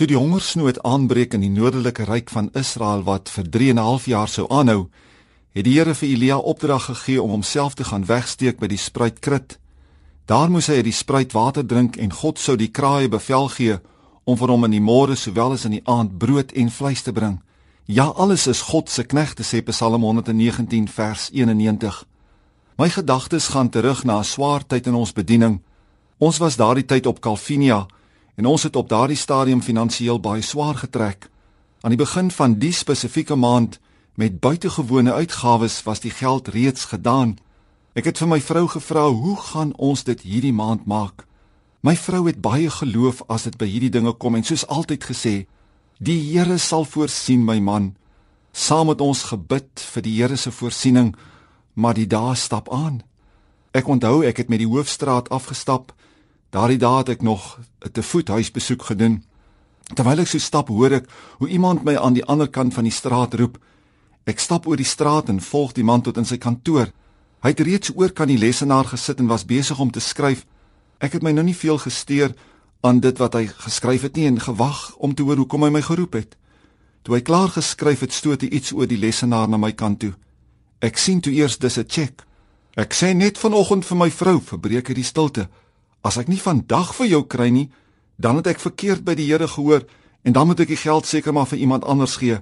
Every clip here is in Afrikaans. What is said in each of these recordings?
Toe die hongersnood aanbreek in die noordelike ryk van Israel wat vir 3 en 'n half jaar sou aanhou, het die Here vir Elia opdrag gegee om homself te gaan wegsteek by die spruit Krit. Daar moes hy uit die spruit water drink en God sou die kraaie bevel gee om vir hom in die môre sowel as in die aand brood en vleis te bring. Ja, alles is God se knegte sê Psalm 119 vers 91. My gedagtes gaan terug na 'n swaar tyd in ons bediening. Ons was daardie tyd op Calvinia en ons het op daardie stadium finansiëel baie swaar getrek. Aan die begin van die spesifieke maand met buitengewone uitgawes was die geld reeds gedaan. Ek het vir my vrou gevra, "Hoe gaan ons dit hierdie maand maak?" My vrou het baie geloof as dit by hierdie dinge kom en soos altyd gesê, "Die Here sal voorsien, my man." Saam met ons gebid vir die Here se voorsiening, maar die dae stap aan. Ek onthou ek het met die hoofstraat afgestap Daardie dae het ek nog 'n te voet huisbesoek gedoen. Terwyl ek so stap, hoor ek hoe iemand my aan die ander kant van die straat roep. Ek stap oor die straat en volg die man tot in sy kantoor. Hy het reeds oor kan die lesenaar gesit en was besig om te skryf. Ek het my nou nie veel gesteer aan dit wat hy geskryf het nie en gewag om te hoor hoekom hy my geroep het. Toe hy klaar geskryf het, stoot hy iets oor die lesenaar na my kant toe. Ek sien toe eers dis 'n cheque. Ek sê net vanoggend vir my vrou, verbreek hy die stilte. As ek nie vandag vir jou kry nie, dan het ek verkeerd by die Here gehoor en dan moet ek die geld seker maar vir iemand anders gee.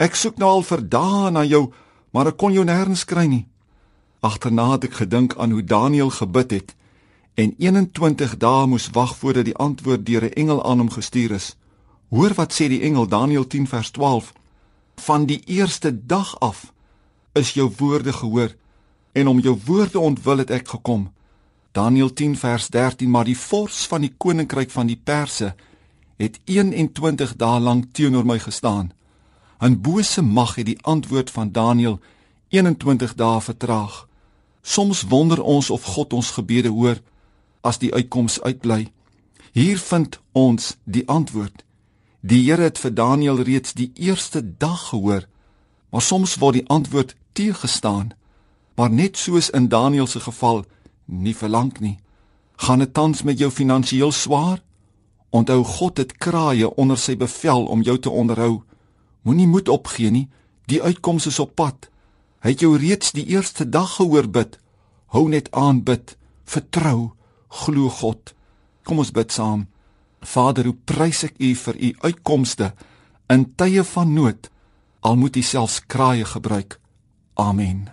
Ek soek nou al vir dae na jou, maar ek kon jou nêrens kry nie. Agterna het ek gedink aan hoe Daniël gebid het en 21 dae moes wag voordat die antwoord deur 'n engel aan hom gestuur is. Hoor wat sê die engel Daniël 10 vers 12. Van die eerste dag af is jou woorde gehoor en om jou woorde ontwil het ek gekom. Daniël 10 vers 13 maar die vors van die koninkryk van die Perse het 21 dae lank teenoor my gestaan. 'n Bose mag het die antwoord van Daniël 21 dae vertraag. Soms wonder ons of God ons gebede hoor as die uitkoms uitbly. Hier vind ons die antwoord. Die Here het vir Daniël reeds die eerste dag gehoor, maar soms word die antwoord teëgestaan. Maar net soos in Daniël se geval nie verlang nie. Gaan dit tans met jou finansiëel swaar? Onthou God het kraaie onder sy bevel om jou te onderhou. Moenie moed opgee nie. Die uitkoms is op pad. Hy het jou reeds die eerste dag gehoor bid. Hou net aan bid. Vertrou. Glo God. Kom ons bid saam. Vader, hoe prys ek U vir U uitkomste in tye van nood. Al moet U selfs kraaie gebruik. Amen.